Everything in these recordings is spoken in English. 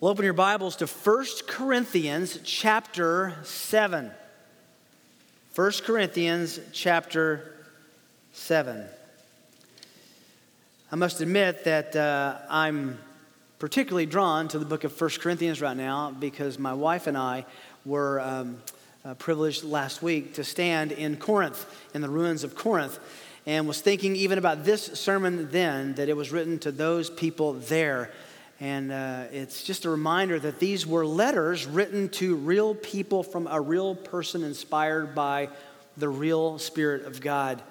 Well, open your Bibles to 1 Corinthians chapter 7. 1 Corinthians chapter 7. I must admit that uh, I'm particularly drawn to the book of 1 Corinthians right now because my wife and I were um, uh, privileged last week to stand in Corinth, in the ruins of Corinth, and was thinking even about this sermon then that it was written to those people there and uh, it's just a reminder that these were letters written to real people from a real person inspired by the real Spirit of God.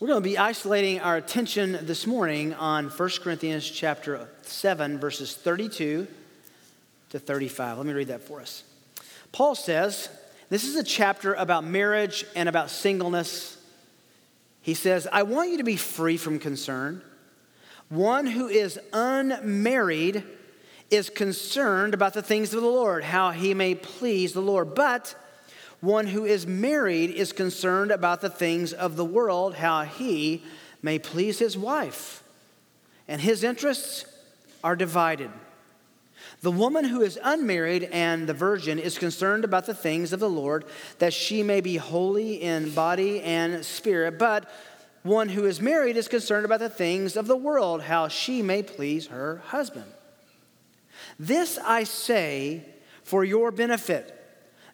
We're going to be isolating our attention this morning on 1 Corinthians chapter 7, verses 32 to 35. Let me read that for us. Paul says, This is a chapter about marriage and about singleness. He says, I want you to be free from concern. One who is unmarried is concerned about the things of the Lord, how he may please the Lord. But one who is married is concerned about the things of the world, how he may please his wife. And his interests are divided. The woman who is unmarried and the virgin is concerned about the things of the Lord, that she may be holy in body and spirit. But one who is married is concerned about the things of the world, how she may please her husband. This I say for your benefit,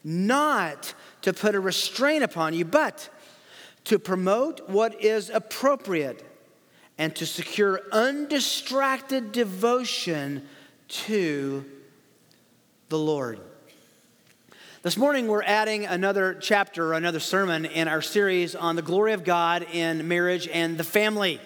not to put a restraint upon you, but to promote what is appropriate and to secure undistracted devotion to the Lord. This morning, we're adding another chapter, another sermon in our series on the glory of God in marriage and the family.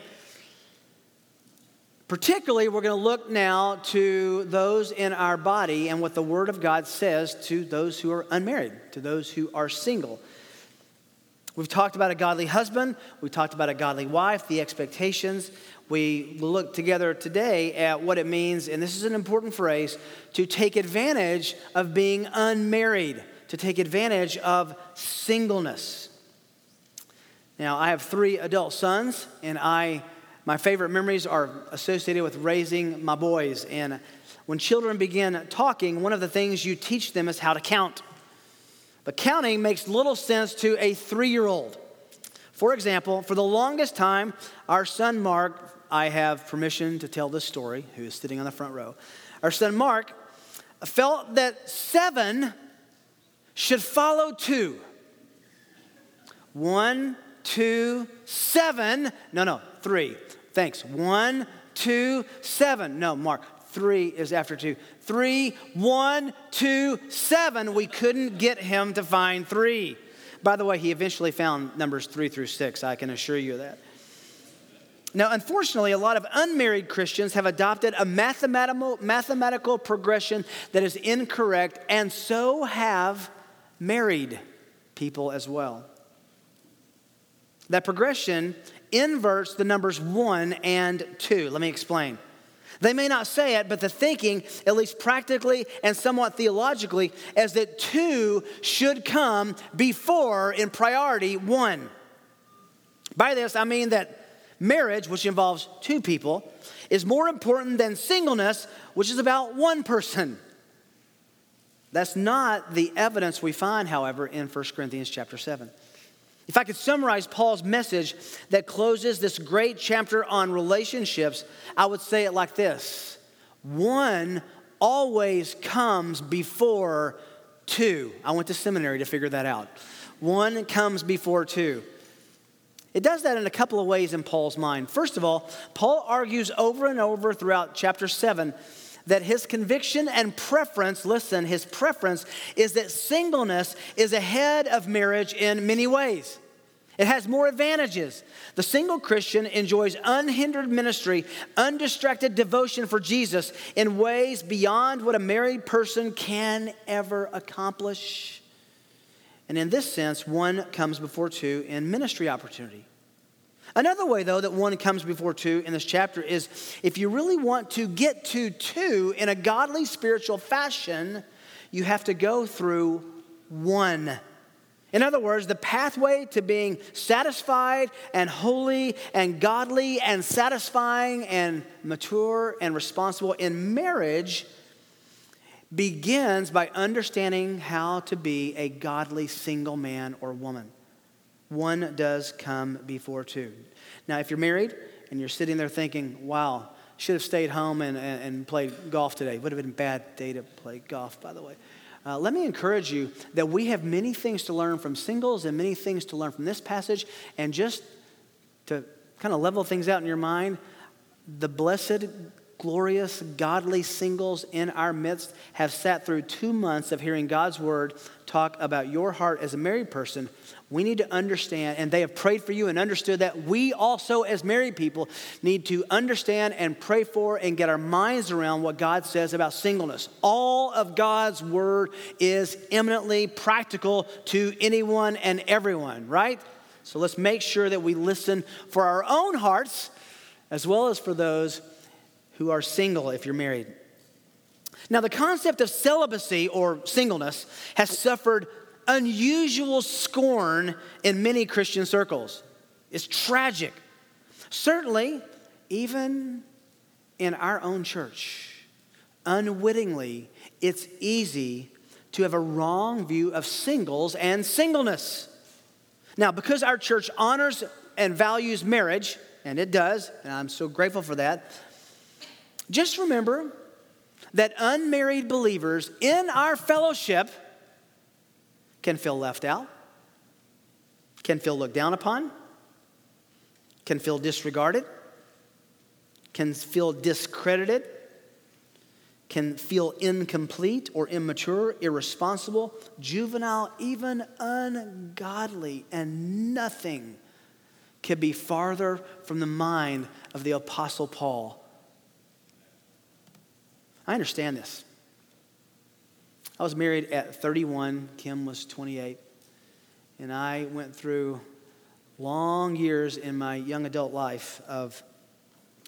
Particularly, we're going to look now to those in our body and what the Word of God says to those who are unmarried, to those who are single. We've talked about a godly husband, we talked about a godly wife, the expectations. We look together today at what it means, and this is an important phrase, to take advantage of being unmarried to take advantage of singleness. Now, I have three adult sons, and I, my favorite memories are associated with raising my boys. And when children begin talking, one of the things you teach them is how to count. But counting makes little sense to a three year old. For example, for the longest time, our son Mark, I have permission to tell this story, who is sitting on the front row. Our son Mark felt that seven should follow two. One, two, seven. No, no, three. Thanks. One, two, seven. No, Mark, three is after two. Three, one, two, seven. We couldn't get him to find three. By the way, he eventually found numbers three through six. I can assure you that. Now, unfortunately, a lot of unmarried Christians have adopted a mathematical, mathematical progression that is incorrect, and so have married people as well. That progression inverts the numbers one and two. Let me explain. They may not say it, but the thinking, at least practically and somewhat theologically, is that two should come before, in priority, one. By this, I mean that marriage, which involves two people, is more important than singleness, which is about one person. That's not the evidence we find, however, in 1 Corinthians chapter 7. If I could summarize Paul's message that closes this great chapter on relationships, I would say it like this One always comes before two. I went to seminary to figure that out. One comes before two. It does that in a couple of ways in Paul's mind. First of all, Paul argues over and over throughout chapter 7 that his conviction and preference, listen, his preference is that singleness is ahead of marriage in many ways. It has more advantages. The single Christian enjoys unhindered ministry, undistracted devotion for Jesus in ways beyond what a married person can ever accomplish. And in this sense, one comes before two in ministry opportunity. Another way, though, that one comes before two in this chapter is if you really want to get to two in a godly spiritual fashion, you have to go through one. In other words, the pathway to being satisfied and holy and godly and satisfying and mature and responsible in marriage begins by understanding how to be a godly single man or woman. One does come before two. Now, if you're married and you're sitting there thinking, wow, should have stayed home and, and, and played golf today, would have been a bad day to play golf, by the way. Uh, let me encourage you that we have many things to learn from singles and many things to learn from this passage. And just to kind of level things out in your mind, the blessed, glorious, godly singles in our midst have sat through two months of hearing God's word talk about your heart as a married person we need to understand, and they have prayed for you and understood that we also, as married people, need to understand and pray for and get our minds around what God says about singleness. All of God's word is eminently practical to anyone and everyone, right? So let's make sure that we listen for our own hearts as well as for those who are single if you're married. Now, the concept of celibacy or singleness has suffered unusual scorn in many Christian circles. It's tragic. Certainly, even in our own church, unwittingly, it's easy to have a wrong view of singles and singleness. Now, because our church honors and values marriage, and it does, and I'm so grateful for that, just remember that unmarried believers in our fellowship can feel left out, can feel looked down upon, can feel disregarded, can feel discredited, can feel incomplete or immature, irresponsible, juvenile, even ungodly, and nothing could be farther from the mind of the Apostle Paul. I understand this. I was married at 31, Kim was 28, and I went through long years in my young adult life of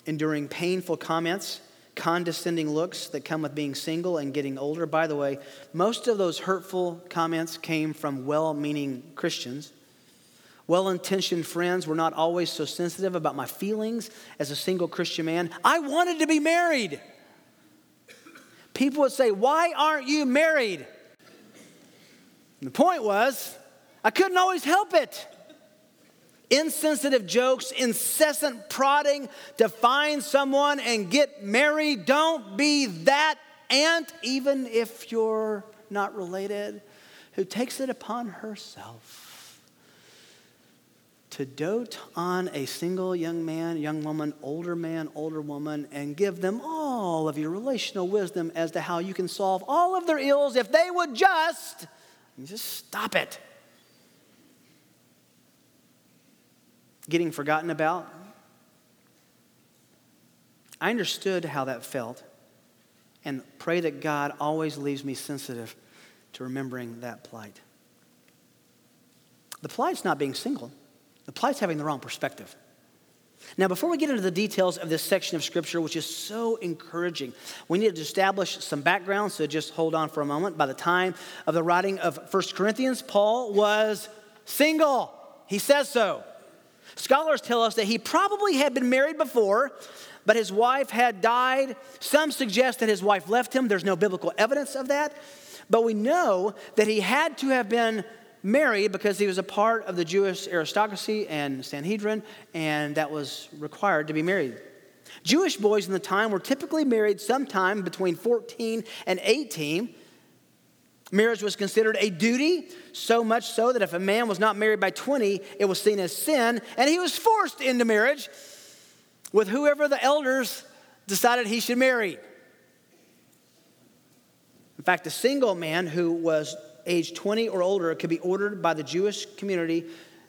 enduring painful comments, condescending looks that come with being single and getting older. By the way, most of those hurtful comments came from well meaning Christians. Well intentioned friends were not always so sensitive about my feelings as a single Christian man. I wanted to be married people would say, Why aren't you married? And the point was, I couldn't always help it. Insensitive jokes, incessant prodding to find someone and get married. Don't be that aunt, even if you're not related, who takes it upon herself to dote on a single young man, young woman, older man, older woman, and give them all of your relational wisdom as to how you can solve all of their ills if they would just, just stop it. Getting forgotten about. I understood how that felt and pray that God always leaves me sensitive to remembering that plight. The plight's not being single. The plight's having the wrong perspective. Now, before we get into the details of this section of scripture, which is so encouraging, we need to establish some background, so just hold on for a moment. By the time of the writing of 1 Corinthians, Paul was single. He says so. Scholars tell us that he probably had been married before, but his wife had died. Some suggest that his wife left him. There's no biblical evidence of that. But we know that he had to have been married because he was a part of the Jewish aristocracy and Sanhedrin, and that was required to be married. Jewish boys in the time were typically married sometime between 14 and 18. Marriage was considered a duty, so much so that if a man was not married by 20, it was seen as sin, and he was forced into marriage with whoever the elders decided he should marry. In fact, a single man who was age 20 or older could be ordered by the Jewish community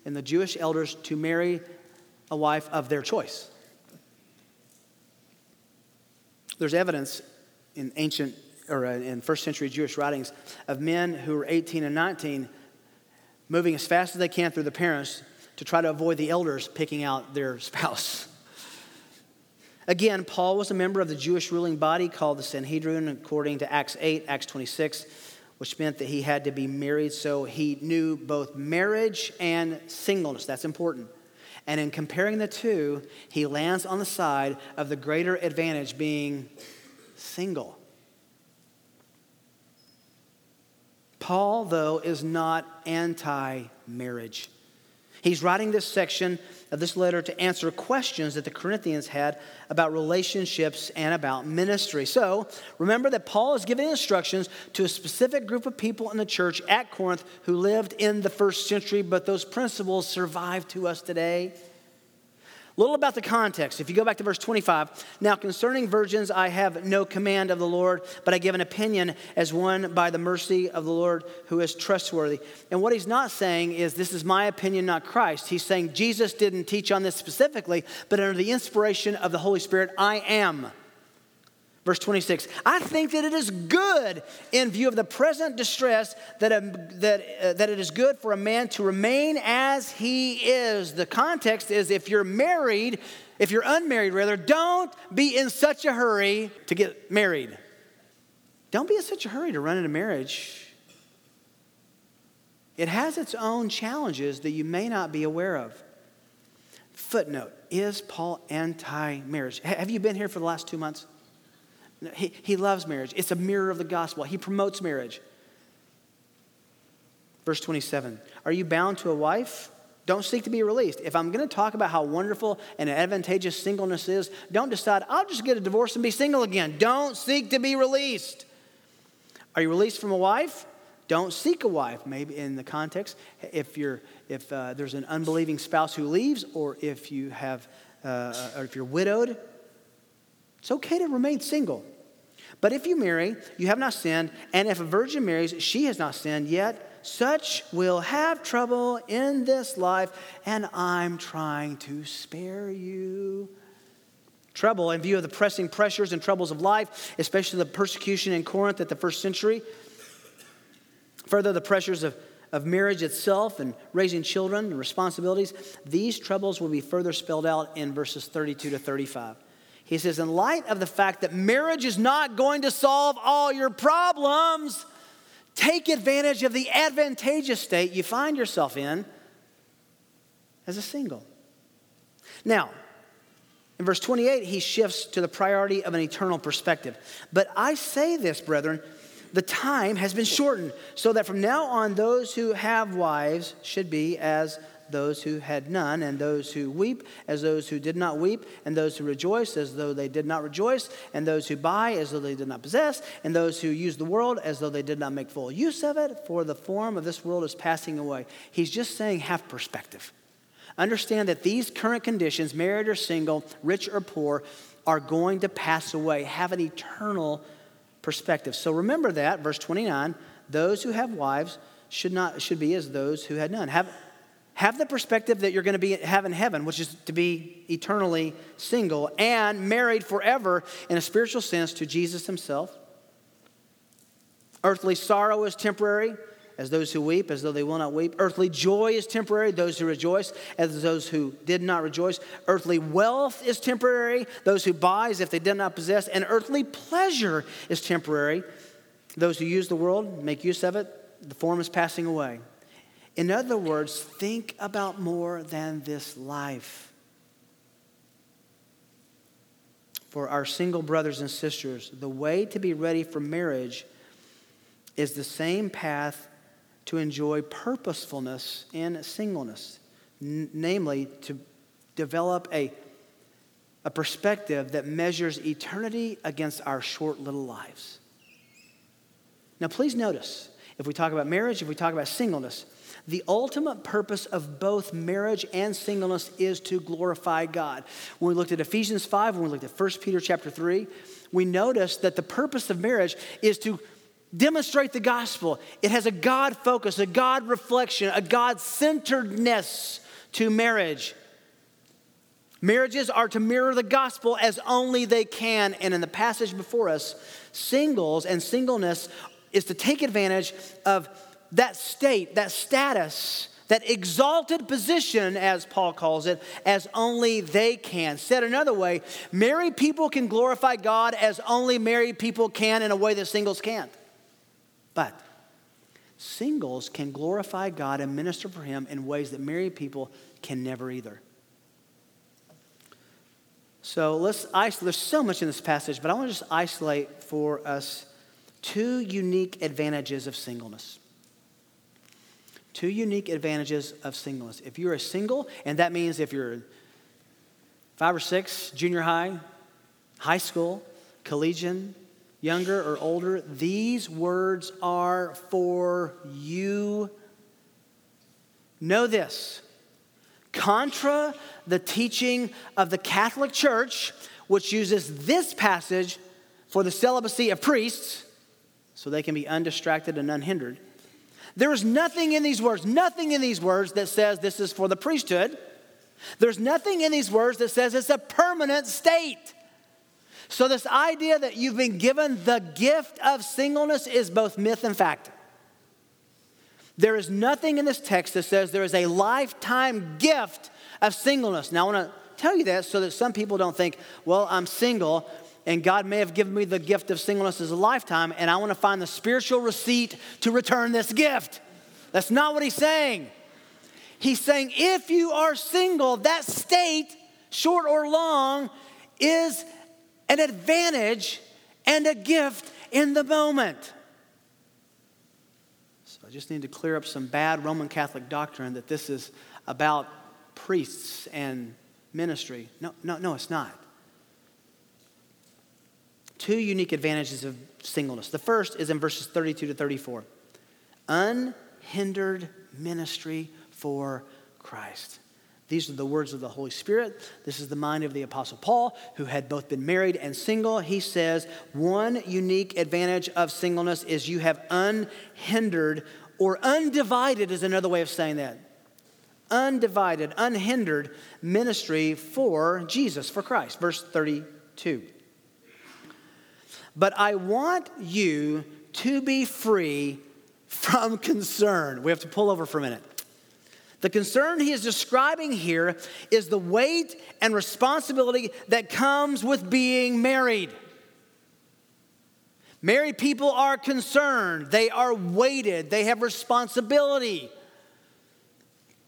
and the Jewish elders to marry a wife of their choice. There's evidence in ancient or uh, in first century Jewish writings of men who were 18 and 19 moving as fast as they can through the parents to try to avoid the elders picking out their spouse. Again, Paul was a member of the Jewish ruling body called the Sanhedrin, according to Acts 8, Acts 26 which meant that he had to be married. So he knew both marriage and singleness. That's important. And in comparing the two, he lands on the side of the greater advantage being single. Paul, though, is not anti marriage. He's writing this section of this letter to answer questions that the Corinthians had about relationships and about ministry. So remember that Paul is giving instructions to a specific group of people in the church at Corinth who lived in the first century, but those principles survive to us today. A little about the context. If you go back to verse 25, now concerning virgins, I have no command of the Lord, but I give an opinion as one by the mercy of the Lord who is trustworthy. And what he's not saying is, this is my opinion, not Christ. He's saying Jesus didn't teach on this specifically, but under the inspiration of the Holy Spirit, I am. Verse 26 I think that it is good in view of the present distress that, a, that, uh, that it is good for a man to remain as he is. The context is if you're married, if you're unmarried rather, don't be in such a hurry to get married. Don't be in such a hurry to run into marriage. It has its own challenges that you may not be aware of. Footnote Is Paul anti marriage? Have you been here for the last two months? He, he loves marriage. It's a mirror of the gospel. He promotes marriage. Verse 27 Are you bound to a wife? Don't seek to be released. If I'm going to talk about how wonderful and advantageous singleness is, don't decide, I'll just get a divorce and be single again. Don't seek to be released. Are you released from a wife? Don't seek a wife. Maybe in the context, if, you're, if uh, there's an unbelieving spouse who leaves, or if you have, uh, or if you're widowed, it's okay to remain single. But if you marry, you have not sinned, and if a virgin marries, she has not sinned yet. Such will have trouble in this life, and I'm trying to spare you. Trouble in view of the pressing pressures and troubles of life, especially the persecution in Corinth at the first century. Further, the pressures of, of marriage itself and raising children and responsibilities. These troubles will be further spelled out in verses 32 to 35. He says, in light of the fact that marriage is not going to solve all your problems, take advantage of the advantageous state you find yourself in as a single. Now, in verse 28, he shifts to the priority of an eternal perspective. But I say this, brethren, the time has been shortened, so that from now on, those who have wives should be as those who had none, and those who weep as those who did not weep, and those who rejoice as though they did not rejoice, and those who buy as though they did not possess, and those who use the world as though they did not make full use of it, for the form of this world is passing away. He's just saying, have perspective. Understand that these current conditions, married or single, rich or poor, are going to pass away. Have an eternal perspective. So remember that, verse 29 those who have wives should not should be as those who had none. Have have the perspective that you're going to be have in heaven, which is to be eternally single and married forever in a spiritual sense to Jesus himself. Earthly sorrow is temporary, as those who weep, as though they will not weep. Earthly joy is temporary, those who rejoice, as those who did not rejoice. Earthly wealth is temporary, those who buy as if they did not possess. And earthly pleasure is temporary, those who use the world, make use of it, the form is passing away. In other words, think about more than this life. For our single brothers and sisters, the way to be ready for marriage is the same path to enjoy purposefulness in singleness, N- namely, to develop a, a perspective that measures eternity against our short little lives. Now, please notice if we talk about marriage, if we talk about singleness, the ultimate purpose of both marriage and singleness is to glorify God. When we looked at Ephesians 5, when we looked at 1 Peter chapter 3, we noticed that the purpose of marriage is to demonstrate the gospel. It has a God focus, a God reflection, a God centeredness to marriage. Marriages are to mirror the gospel as only they can. And in the passage before us, singles and singleness is to take advantage of that state, that status, that exalted position, as Paul calls it, as only they can. Said another way, married people can glorify God as only married people can in a way that singles can't. But singles can glorify God and minister for Him in ways that married people can never either. So let's isolate. There's so much in this passage, but I want to just isolate for us two unique advantages of singleness. Two unique advantages of singleness. If you're a single, and that means if you're five or six, junior high, high school, collegian, younger or older, these words are for you. Know this contra the teaching of the Catholic Church, which uses this passage for the celibacy of priests so they can be undistracted and unhindered. There is nothing in these words, nothing in these words that says this is for the priesthood. There's nothing in these words that says it's a permanent state. So, this idea that you've been given the gift of singleness is both myth and fact. There is nothing in this text that says there is a lifetime gift of singleness. Now, I want to tell you that so that some people don't think, well, I'm single and God may have given me the gift of singleness as a lifetime, and I want to find the spiritual receipt to return this gift. That's not what he's saying. He's saying if you are single, that state, short or long, is an advantage and a gift in the moment. So I just need to clear up some bad Roman Catholic doctrine that this is about priests and ministry. No, no, no, it's not. Two unique advantages of singleness. The first is in verses 32 to 34 unhindered ministry for Christ. These are the words of the Holy Spirit. This is the mind of the Apostle Paul, who had both been married and single. He says, One unique advantage of singleness is you have unhindered or undivided, is another way of saying that. Undivided, unhindered ministry for Jesus, for Christ. Verse 32. But I want you to be free from concern. We have to pull over for a minute. The concern he is describing here is the weight and responsibility that comes with being married. Married people are concerned, they are weighted, they have responsibility.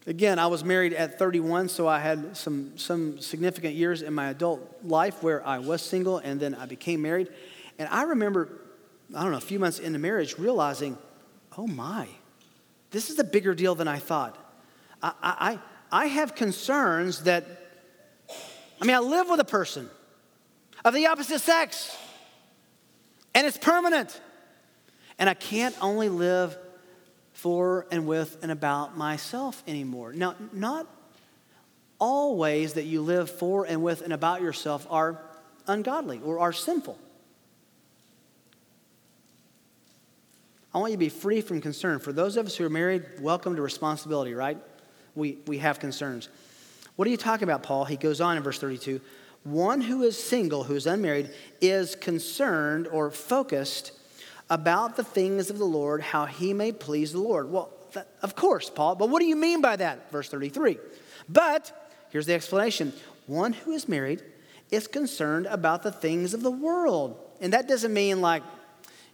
Again, I was married at 31, so I had some, some significant years in my adult life where I was single and then I became married. And I remember, I don't know, a few months into marriage realizing, oh my, this is a bigger deal than I thought. I, I, I have concerns that, I mean, I live with a person of the opposite sex, and it's permanent. And I can't only live for and with and about myself anymore. Now, not all ways that you live for and with and about yourself are ungodly or are sinful. I want you to be free from concern. For those of us who are married, welcome to responsibility, right? We, we have concerns. What are you talking about, Paul? He goes on in verse 32 One who is single, who is unmarried, is concerned or focused about the things of the Lord, how he may please the Lord. Well, of course, Paul, but what do you mean by that? Verse 33. But, here's the explanation one who is married is concerned about the things of the world. And that doesn't mean like,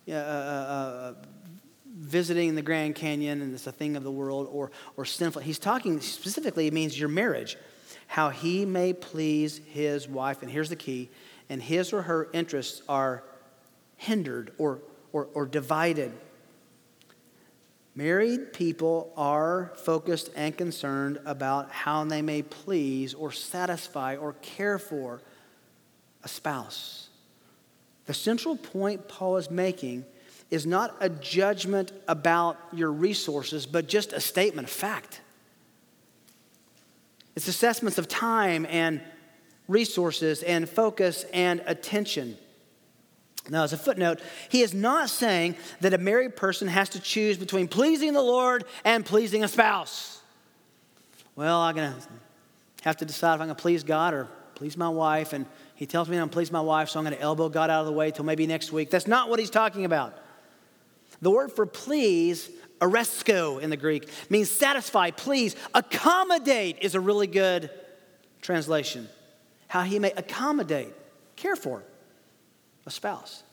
uh, uh, uh visiting the Grand Canyon and it's a thing of the world or, or sinful. He's talking specifically, it means your marriage, how he may please his wife. And here's the key and his or her interests are hindered or, or, or divided. Married people are focused and concerned about how they may please or satisfy or care for a spouse. The central point Paul is making is not a judgment about your resources, but just a statement of fact. It's assessments of time and resources and focus and attention. Now, as a footnote, he is not saying that a married person has to choose between pleasing the Lord and pleasing a spouse. Well, I'm going to have to decide if I'm going to please God or please my wife. And he tells me I'm going to please my wife, so I'm going to elbow God out of the way till maybe next week. That's not what he's talking about. The word for please, aresko in the Greek, means satisfy, please. Accommodate is a really good translation. How he may accommodate, care for a spouse.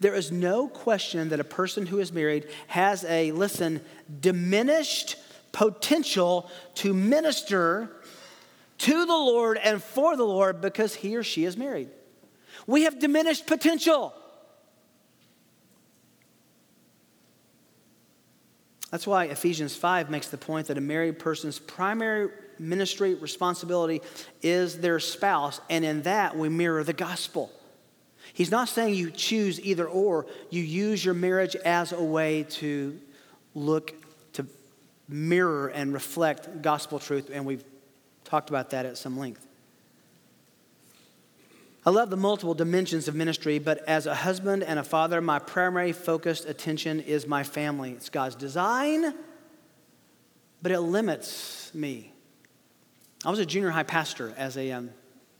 There is no question that a person who is married has a, listen, diminished potential to minister to the Lord and for the Lord because he or she is married. We have diminished potential. That's why Ephesians 5 makes the point that a married person's primary ministry responsibility is their spouse, and in that we mirror the gospel. He's not saying you choose either or, you use your marriage as a way to look, to mirror and reflect gospel truth, and we've talked about that at some length. I love the multiple dimensions of ministry, but as a husband and a father, my primary focused attention is my family. It's God's design, but it limits me. I was a junior high pastor as a, um,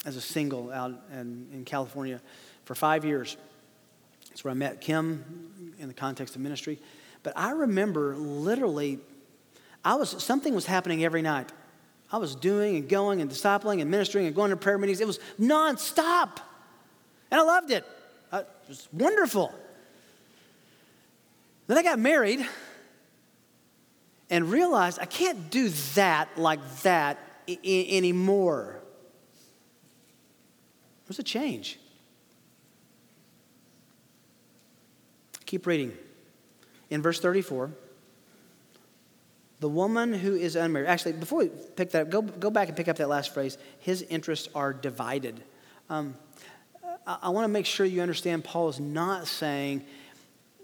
as a single out in, in California for five years. That's where I met Kim in the context of ministry. But I remember literally, I was, something was happening every night. I was doing and going and discipling and ministering and going to prayer meetings. It was nonstop. And I loved it. It was wonderful. Then I got married and realized I can't do that like that I- anymore. There's a change. Keep reading. In verse 34, the woman who is unmarried, actually, before we pick that up, go, go back and pick up that last phrase. His interests are divided. Um, I, I want to make sure you understand Paul is not saying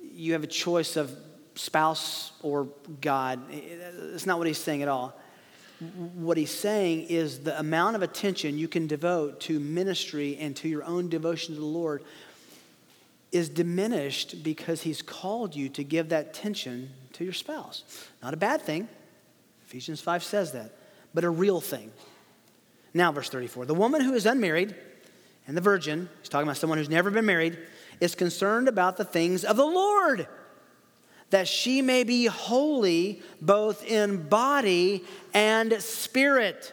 you have a choice of spouse or God. It's not what he's saying at all. What he's saying is the amount of attention you can devote to ministry and to your own devotion to the Lord is diminished because he's called you to give that tension to your spouse. Not a bad thing. Ephesians 5 says that, but a real thing. Now, verse 34 the woman who is unmarried and the virgin, he's talking about someone who's never been married, is concerned about the things of the Lord, that she may be holy both in body and spirit.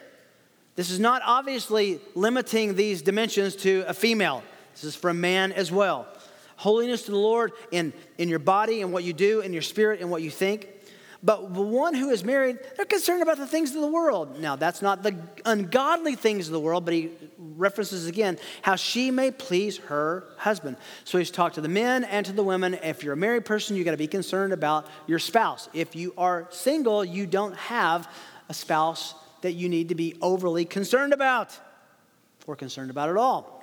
This is not obviously limiting these dimensions to a female, this is for a man as well holiness to the Lord in, in your body and what you do, in your spirit and what you think. But the one who is married, they're concerned about the things of the world. Now, that's not the ungodly things of the world, but he references again how she may please her husband. So he's talked to the men and to the women. If you're a married person, you got to be concerned about your spouse. If you are single, you don't have a spouse that you need to be overly concerned about or concerned about at all.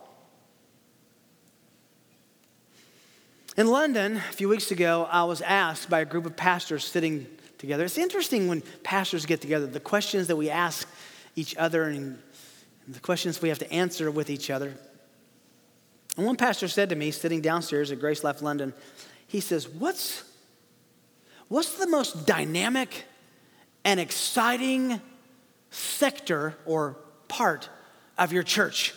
In London, a few weeks ago, I was asked by a group of pastors sitting together. It's interesting when pastors get together, the questions that we ask each other and the questions we have to answer with each other. And one pastor said to me, sitting downstairs at Grace Life London, he says, What's, what's the most dynamic and exciting sector or part of your church?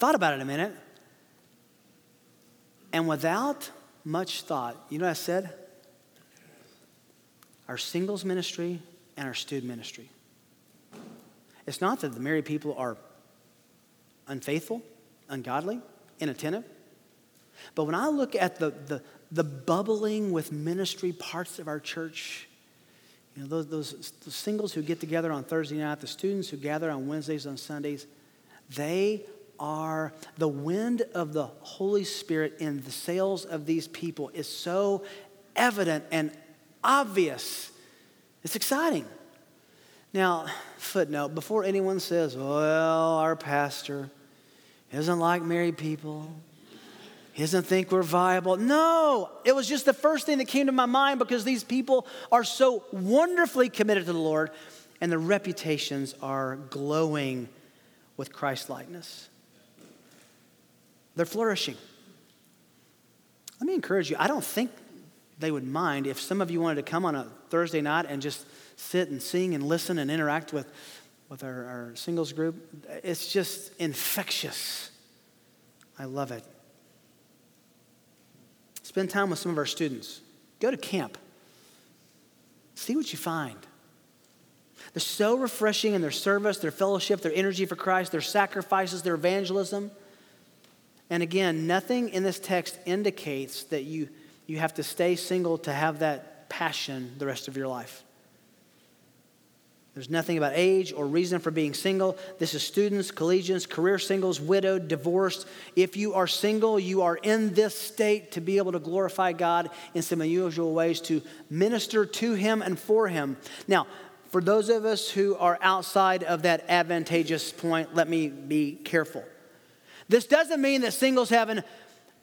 Thought about it a minute. And without much thought, you know what I said? Our singles ministry and our student ministry. It's not that the married people are unfaithful, ungodly, inattentive. But when I look at the, the, the bubbling with ministry parts of our church, you know, those, those, those singles who get together on Thursday night, the students who gather on Wednesdays, on Sundays, they are the wind of the Holy Spirit in the sails of these people is so evident and obvious. It's exciting. Now, footnote before anyone says, well, our pastor isn't like married people, he doesn't think we're viable. No, it was just the first thing that came to my mind because these people are so wonderfully committed to the Lord and their reputations are glowing with Christ likeness. They're flourishing. Let me encourage you. I don't think they would mind if some of you wanted to come on a Thursday night and just sit and sing and listen and interact with, with our, our singles group. It's just infectious. I love it. Spend time with some of our students. Go to camp. See what you find. They're so refreshing in their service, their fellowship, their energy for Christ, their sacrifices, their evangelism. And again, nothing in this text indicates that you, you have to stay single to have that passion the rest of your life. There's nothing about age or reason for being single. This is students, collegians, career singles, widowed, divorced. If you are single, you are in this state to be able to glorify God in some unusual ways, to minister to Him and for Him. Now, for those of us who are outside of that advantageous point, let me be careful. This doesn't mean that singles have an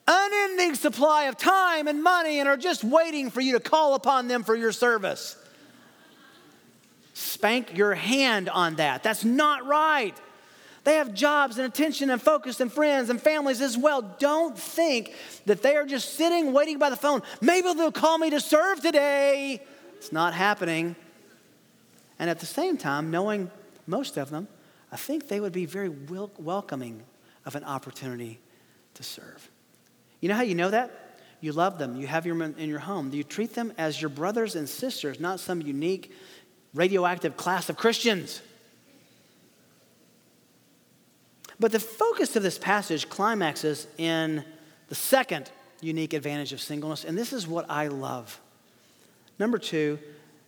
unending supply of time and money and are just waiting for you to call upon them for your service. Spank your hand on that. That's not right. They have jobs and attention and focus and friends and families as well. Don't think that they are just sitting waiting by the phone. Maybe they'll call me to serve today. It's not happening. And at the same time, knowing most of them, I think they would be very welcoming of an opportunity to serve. You know how you know that? You love them. You have them in your home. You treat them as your brothers and sisters, not some unique radioactive class of Christians. But the focus of this passage climaxes in the second unique advantage of singleness, and this is what I love. Number two,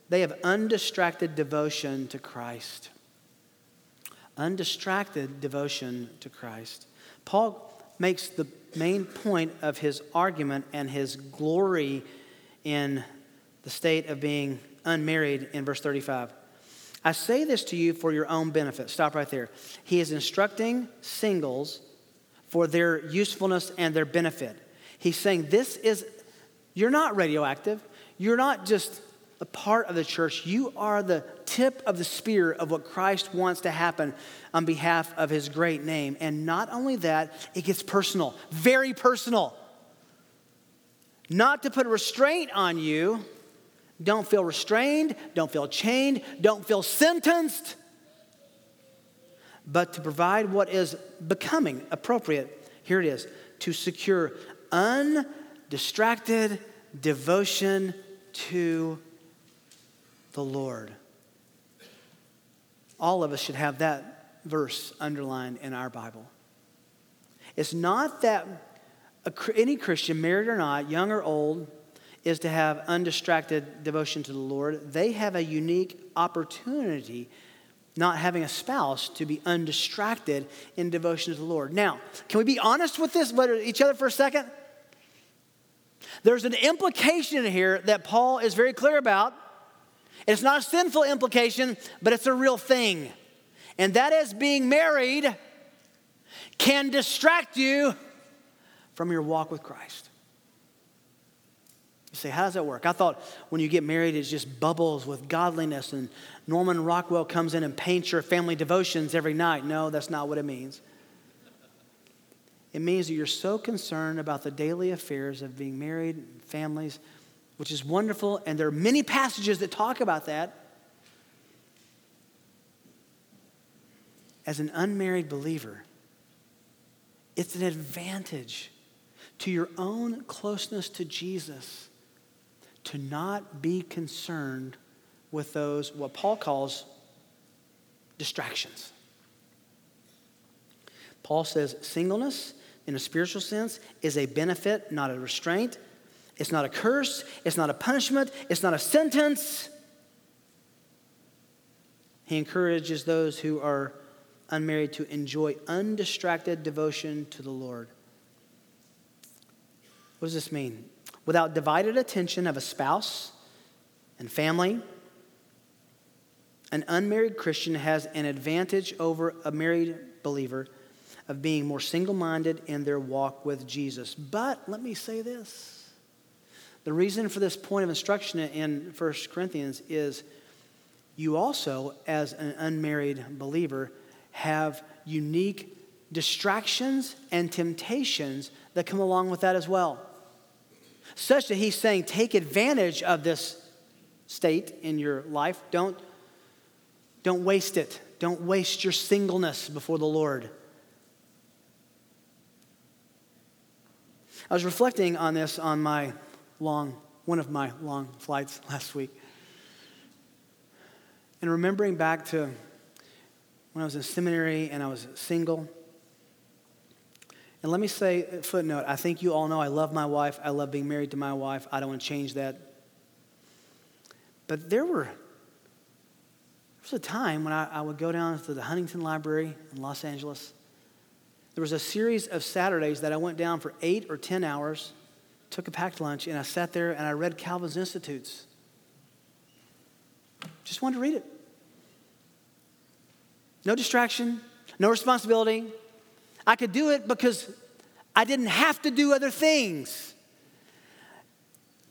they have undistracted devotion to Christ. Undistracted devotion to Christ. Paul makes the main point of his argument and his glory in the state of being unmarried in verse 35. I say this to you for your own benefit. Stop right there. He is instructing singles for their usefulness and their benefit. He's saying, This is, you're not radioactive. You're not just a part of the church. You are the tip of the spear of what Christ wants to happen on behalf of his great name. And not only that, it gets personal, very personal. Not to put a restraint on you. Don't feel restrained, don't feel chained, don't feel sentenced, but to provide what is becoming appropriate. Here it is to secure undistracted devotion to the Lord. All of us should have that verse underlined in our Bible. It's not that any Christian, married or not, young or old, is to have undistracted devotion to the Lord. They have a unique opportunity, not having a spouse, to be undistracted in devotion to the Lord. Now, can we be honest with this, each other for a second? There's an implication here that Paul is very clear about it's not a sinful implication, but it's a real thing. And that is being married can distract you from your walk with Christ. You say, how does that work? I thought when you get married, it just bubbles with godliness, and Norman Rockwell comes in and paints your family devotions every night. No, that's not what it means. It means that you're so concerned about the daily affairs of being married, families, which is wonderful, and there are many passages that talk about that. As an unmarried believer, it's an advantage to your own closeness to Jesus to not be concerned with those, what Paul calls distractions. Paul says singleness, in a spiritual sense, is a benefit, not a restraint. It's not a curse. It's not a punishment. It's not a sentence. He encourages those who are unmarried to enjoy undistracted devotion to the Lord. What does this mean? Without divided attention of a spouse and family, an unmarried Christian has an advantage over a married believer of being more single minded in their walk with Jesus. But let me say this the reason for this point of instruction in 1 Corinthians is you also, as an unmarried believer, have unique distractions and temptations that come along with that as well. Such that he's saying, take advantage of this state in your life. Don't, don't waste it. Don't waste your singleness before the Lord. I was reflecting on this on my long, one of my long flights last week. And remembering back to when I was in seminary and I was single. And let me say, footnote, I think you all know I love my wife. I love being married to my wife. I don't want to change that. But there were, there was a time when I, I would go down to the Huntington Library in Los Angeles. There was a series of Saturdays that I went down for eight or 10 hours, took a packed lunch, and I sat there and I read Calvin's Institutes. Just wanted to read it. No distraction, no responsibility. I could do it because I didn't have to do other things.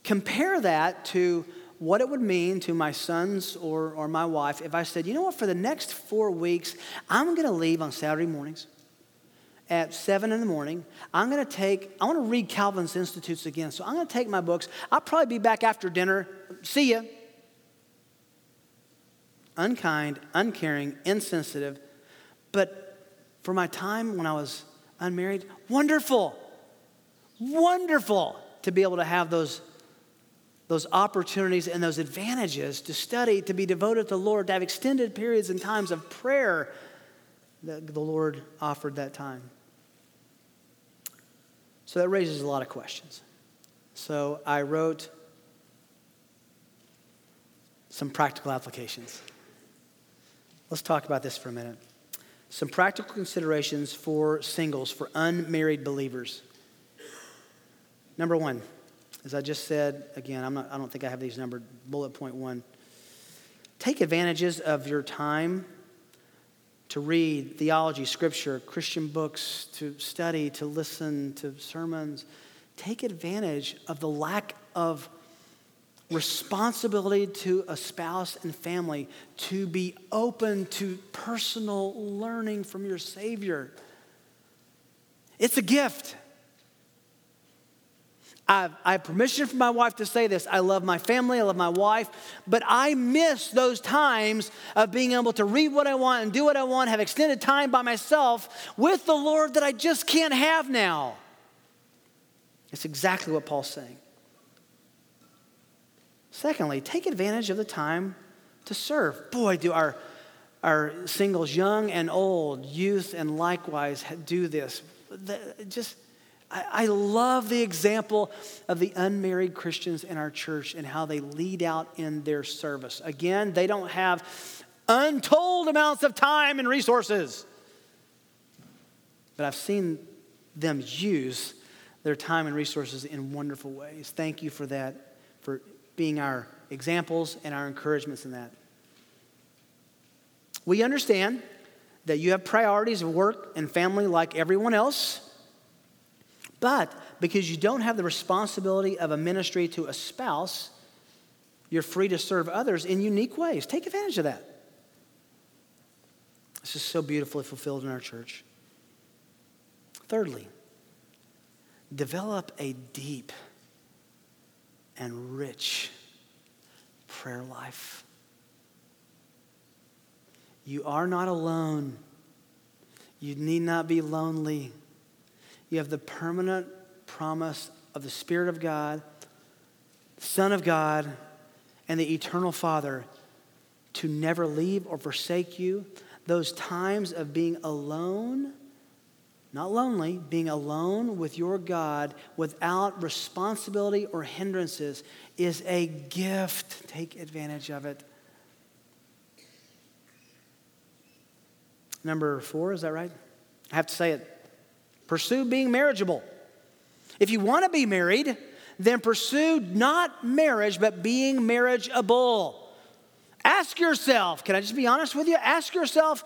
Compare that to what it would mean to my sons or, or my wife if I said, you know what, for the next four weeks, I'm going to leave on Saturday mornings at seven in the morning. I'm going to take, I want to read Calvin's Institutes again. So I'm going to take my books. I'll probably be back after dinner. See ya unkind, uncaring, insensitive. But for my time when I was unmarried, wonderful, wonderful to be able to have those, those opportunities and those advantages to study, to be devoted to the Lord, to have extended periods and times of prayer that the Lord offered that time. So that raises a lot of questions. So I wrote some practical applications. Let's talk about this for a minute. Some practical considerations for singles, for unmarried believers. Number one, as I just said, again, I'm not, I don't think I have these numbered. Bullet point one take advantages of your time to read theology, scripture, Christian books, to study, to listen to sermons. Take advantage of the lack of responsibility to a spouse and family to be open to personal learning from your Savior. It's a gift. I've, I have permission from my wife to say this. I love my family, I love my wife, but I miss those times of being able to read what I want and do what I want, have extended time by myself with the Lord that I just can't have now. It's exactly what Paul's saying. Secondly, take advantage of the time to serve. Boy, do our, our singles, young and old, youth and likewise, do this. Just, I, I love the example of the unmarried Christians in our church and how they lead out in their service. Again, they don't have untold amounts of time and resources, but I've seen them use their time and resources in wonderful ways. Thank you for that, for being our examples and our encouragements in that. We understand that you have priorities of work and family like everyone else, but because you don't have the responsibility of a ministry to a spouse, you're free to serve others in unique ways. Take advantage of that. This is so beautifully fulfilled in our church. Thirdly, develop a deep and rich prayer life. You are not alone. You need not be lonely. You have the permanent promise of the Spirit of God, Son of God, and the eternal Father to never leave or forsake you. Those times of being alone not lonely, being alone with your God without responsibility or hindrances is a gift. Take advantage of it. Number four, is that right? I have to say it. Pursue being marriageable. If you want to be married, then pursue not marriage, but being marriageable. Ask yourself, can I just be honest with you? Ask yourself,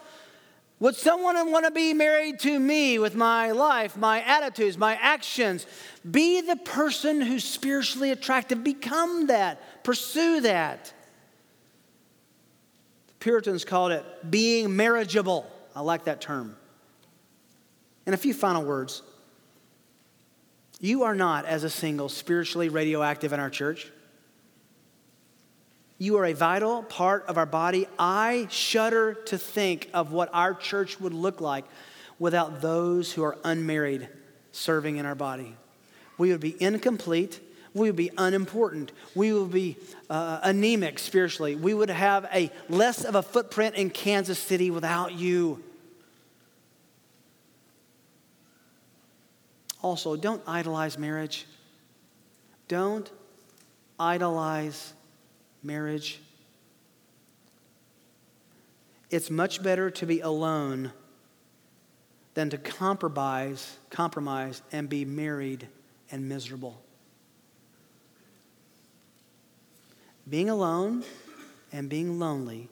would someone want to be married to me with my life, my attitudes, my actions? Be the person who's spiritually attractive. Become that. Pursue that. The Puritans called it being marriageable. I like that term. And a few final words. You are not, as a single, spiritually radioactive in our church. You are a vital part of our body. I shudder to think of what our church would look like without those who are unmarried serving in our body. We would be incomplete. We would be unimportant. We would be uh, anemic spiritually. We would have a less of a footprint in Kansas City without you. Also, don't idolize marriage. Don't idolize marriage. It's much better to be alone than to compromise, compromise and be married and miserable. Being alone and being lonely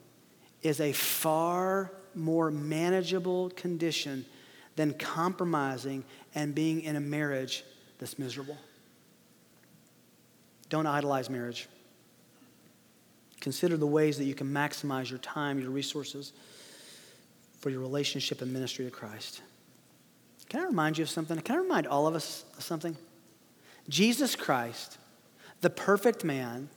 is a far more manageable condition than compromising and being in a marriage that's miserable. Don't idolize marriage. Consider the ways that you can maximize your time, your resources for your relationship and ministry to Christ. Can I remind you of something? Can I remind all of us of something? Jesus Christ, the perfect man,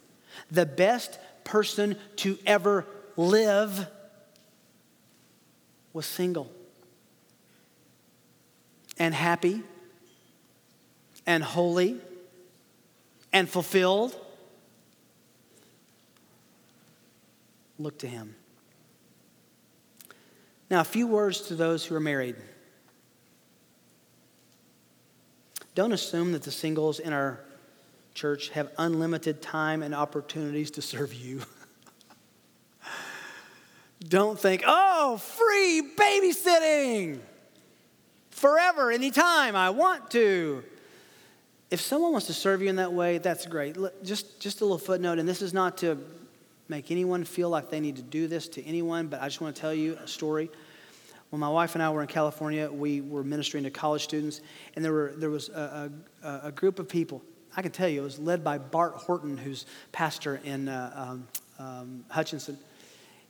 the best person to ever live, was single and happy and holy and fulfilled. Look to him. Now, a few words to those who are married. Don't assume that the singles in our church have unlimited time and opportunities to serve you. Don't think, oh, free babysitting forever, anytime I want to. If someone wants to serve you in that way, that's great. Just, just a little footnote, and this is not to make anyone feel like they need to do this to anyone, but I just want to tell you a story. When my wife and I were in California, we were ministering to college students, and there, were, there was a, a, a group of people. I can tell you, it was led by Bart Horton, who's pastor in uh, um, um, Hutchinson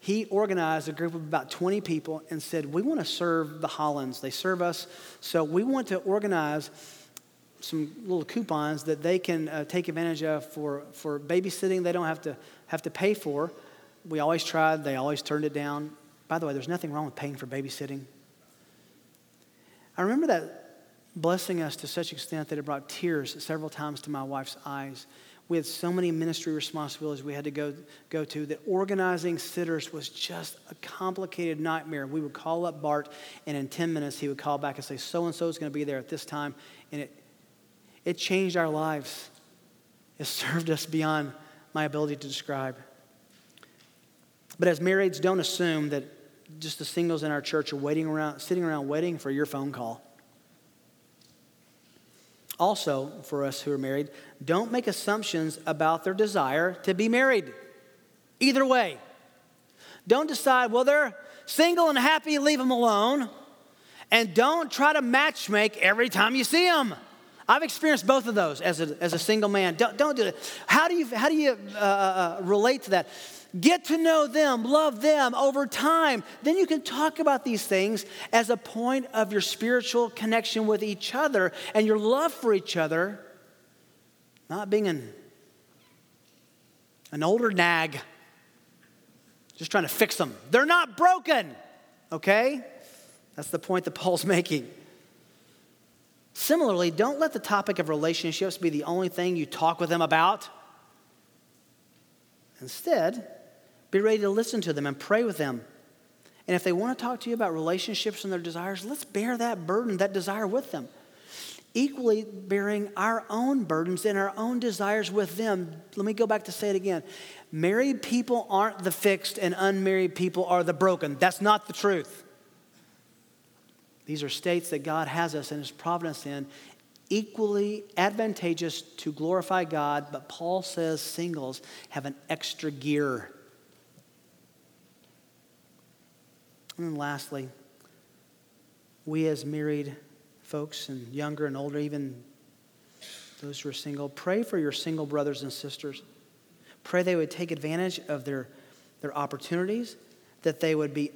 he organized a group of about 20 people and said, We want to serve the Hollands. They serve us. So we want to organize some little coupons that they can uh, take advantage of for, for babysitting they don't have to, have to pay for. We always tried, they always turned it down. By the way, there's nothing wrong with paying for babysitting. I remember that blessing us to such extent that it brought tears several times to my wife's eyes we had so many ministry responsibilities we had to go, go to that organizing sitters was just a complicated nightmare. We would call up Bart, and in 10 minutes, he would call back and say, So and so is going to be there at this time. And it, it changed our lives. It served us beyond my ability to describe. But as marrieds, don't assume that just the singles in our church are waiting around, sitting around waiting for your phone call. Also, for us who are married, don't make assumptions about their desire to be married. Either way. Don't decide, well, they're single and happy, leave them alone. And don't try to matchmake every time you see them. I've experienced both of those as a, as a single man. Don't, don't do that. How do you, how do you uh, uh, uh relate to that? Get to know them, love them over time. Then you can talk about these things as a point of your spiritual connection with each other and your love for each other, not being an, an older nag, just trying to fix them. They're not broken, okay? That's the point that Paul's making. Similarly, don't let the topic of relationships be the only thing you talk with them about. Instead, be ready to listen to them and pray with them. And if they want to talk to you about relationships and their desires, let's bear that burden, that desire with them. Equally bearing our own burdens and our own desires with them. Let me go back to say it again. Married people aren't the fixed, and unmarried people are the broken. That's not the truth. These are states that God has us in His providence in, equally advantageous to glorify God, but Paul says singles have an extra gear And then lastly, we as married folks and younger and older, even those who are single, pray for your single brothers and sisters. Pray they would take advantage of their, their opportunities, that they would be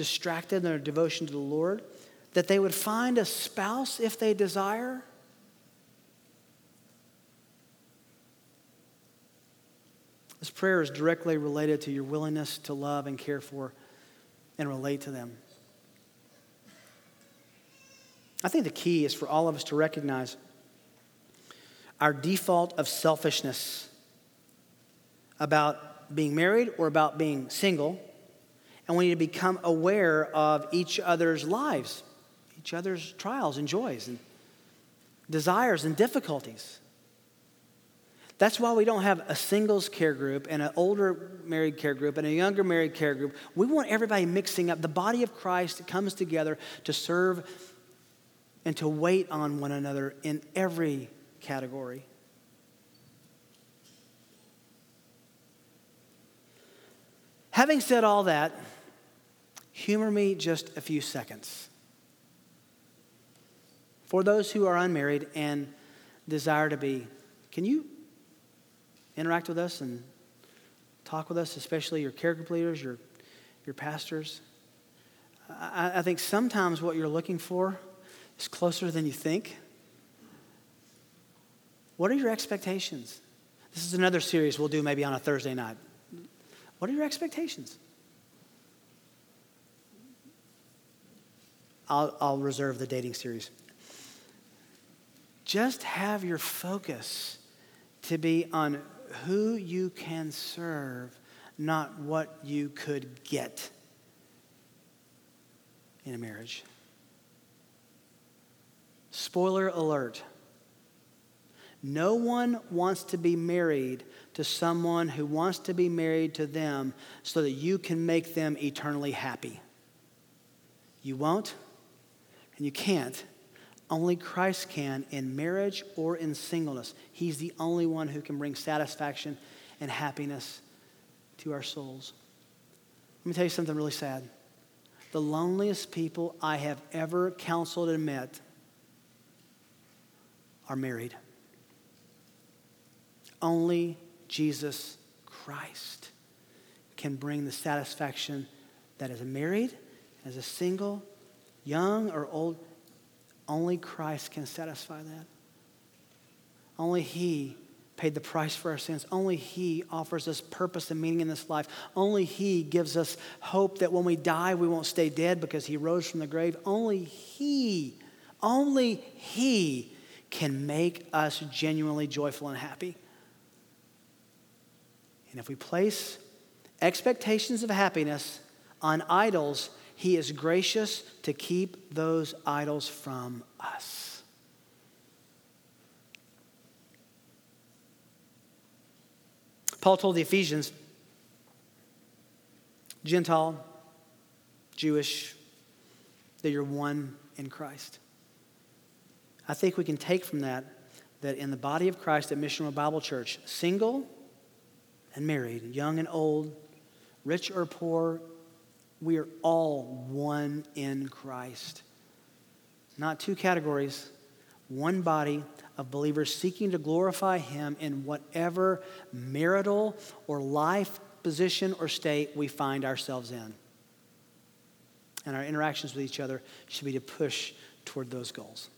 undistracted in their devotion to the Lord, that they would find a spouse if they desire. This prayer is directly related to your willingness to love and care for and relate to them. I think the key is for all of us to recognize our default of selfishness about being married or about being single, and we need to become aware of each other's lives, each other's trials and joys and desires and difficulties. That's why we don't have a singles care group and an older married care group and a younger married care group. We want everybody mixing up. The body of Christ comes together to serve and to wait on one another in every category. Having said all that, humor me just a few seconds. For those who are unmarried and desire to be, can you interact with us and talk with us, especially your care group leaders, your, your pastors. I, I think sometimes what you're looking for is closer than you think. What are your expectations? This is another series we'll do maybe on a Thursday night. What are your expectations? I'll, I'll reserve the dating series. Just have your focus to be on who you can serve, not what you could get in a marriage. Spoiler alert. No one wants to be married to someone who wants to be married to them so that you can make them eternally happy. You won't and you can't only Christ can in marriage or in singleness. He's the only one who can bring satisfaction and happiness to our souls. Let me tell you something really sad. The loneliest people I have ever counseled and met are married. Only Jesus Christ can bring the satisfaction that as a married, as a single, young or old, only Christ can satisfy that. Only He paid the price for our sins. Only He offers us purpose and meaning in this life. Only He gives us hope that when we die, we won't stay dead because He rose from the grave. Only He, only He can make us genuinely joyful and happy. And if we place expectations of happiness on idols, he is gracious to keep those idols from us. Paul told the Ephesians Gentile, Jewish, that you're one in Christ. I think we can take from that that in the body of Christ at Mission Bible Church, single and married, young and old, rich or poor, we are all one in Christ. Not two categories, one body of believers seeking to glorify Him in whatever marital or life position or state we find ourselves in. And our interactions with each other should be to push toward those goals.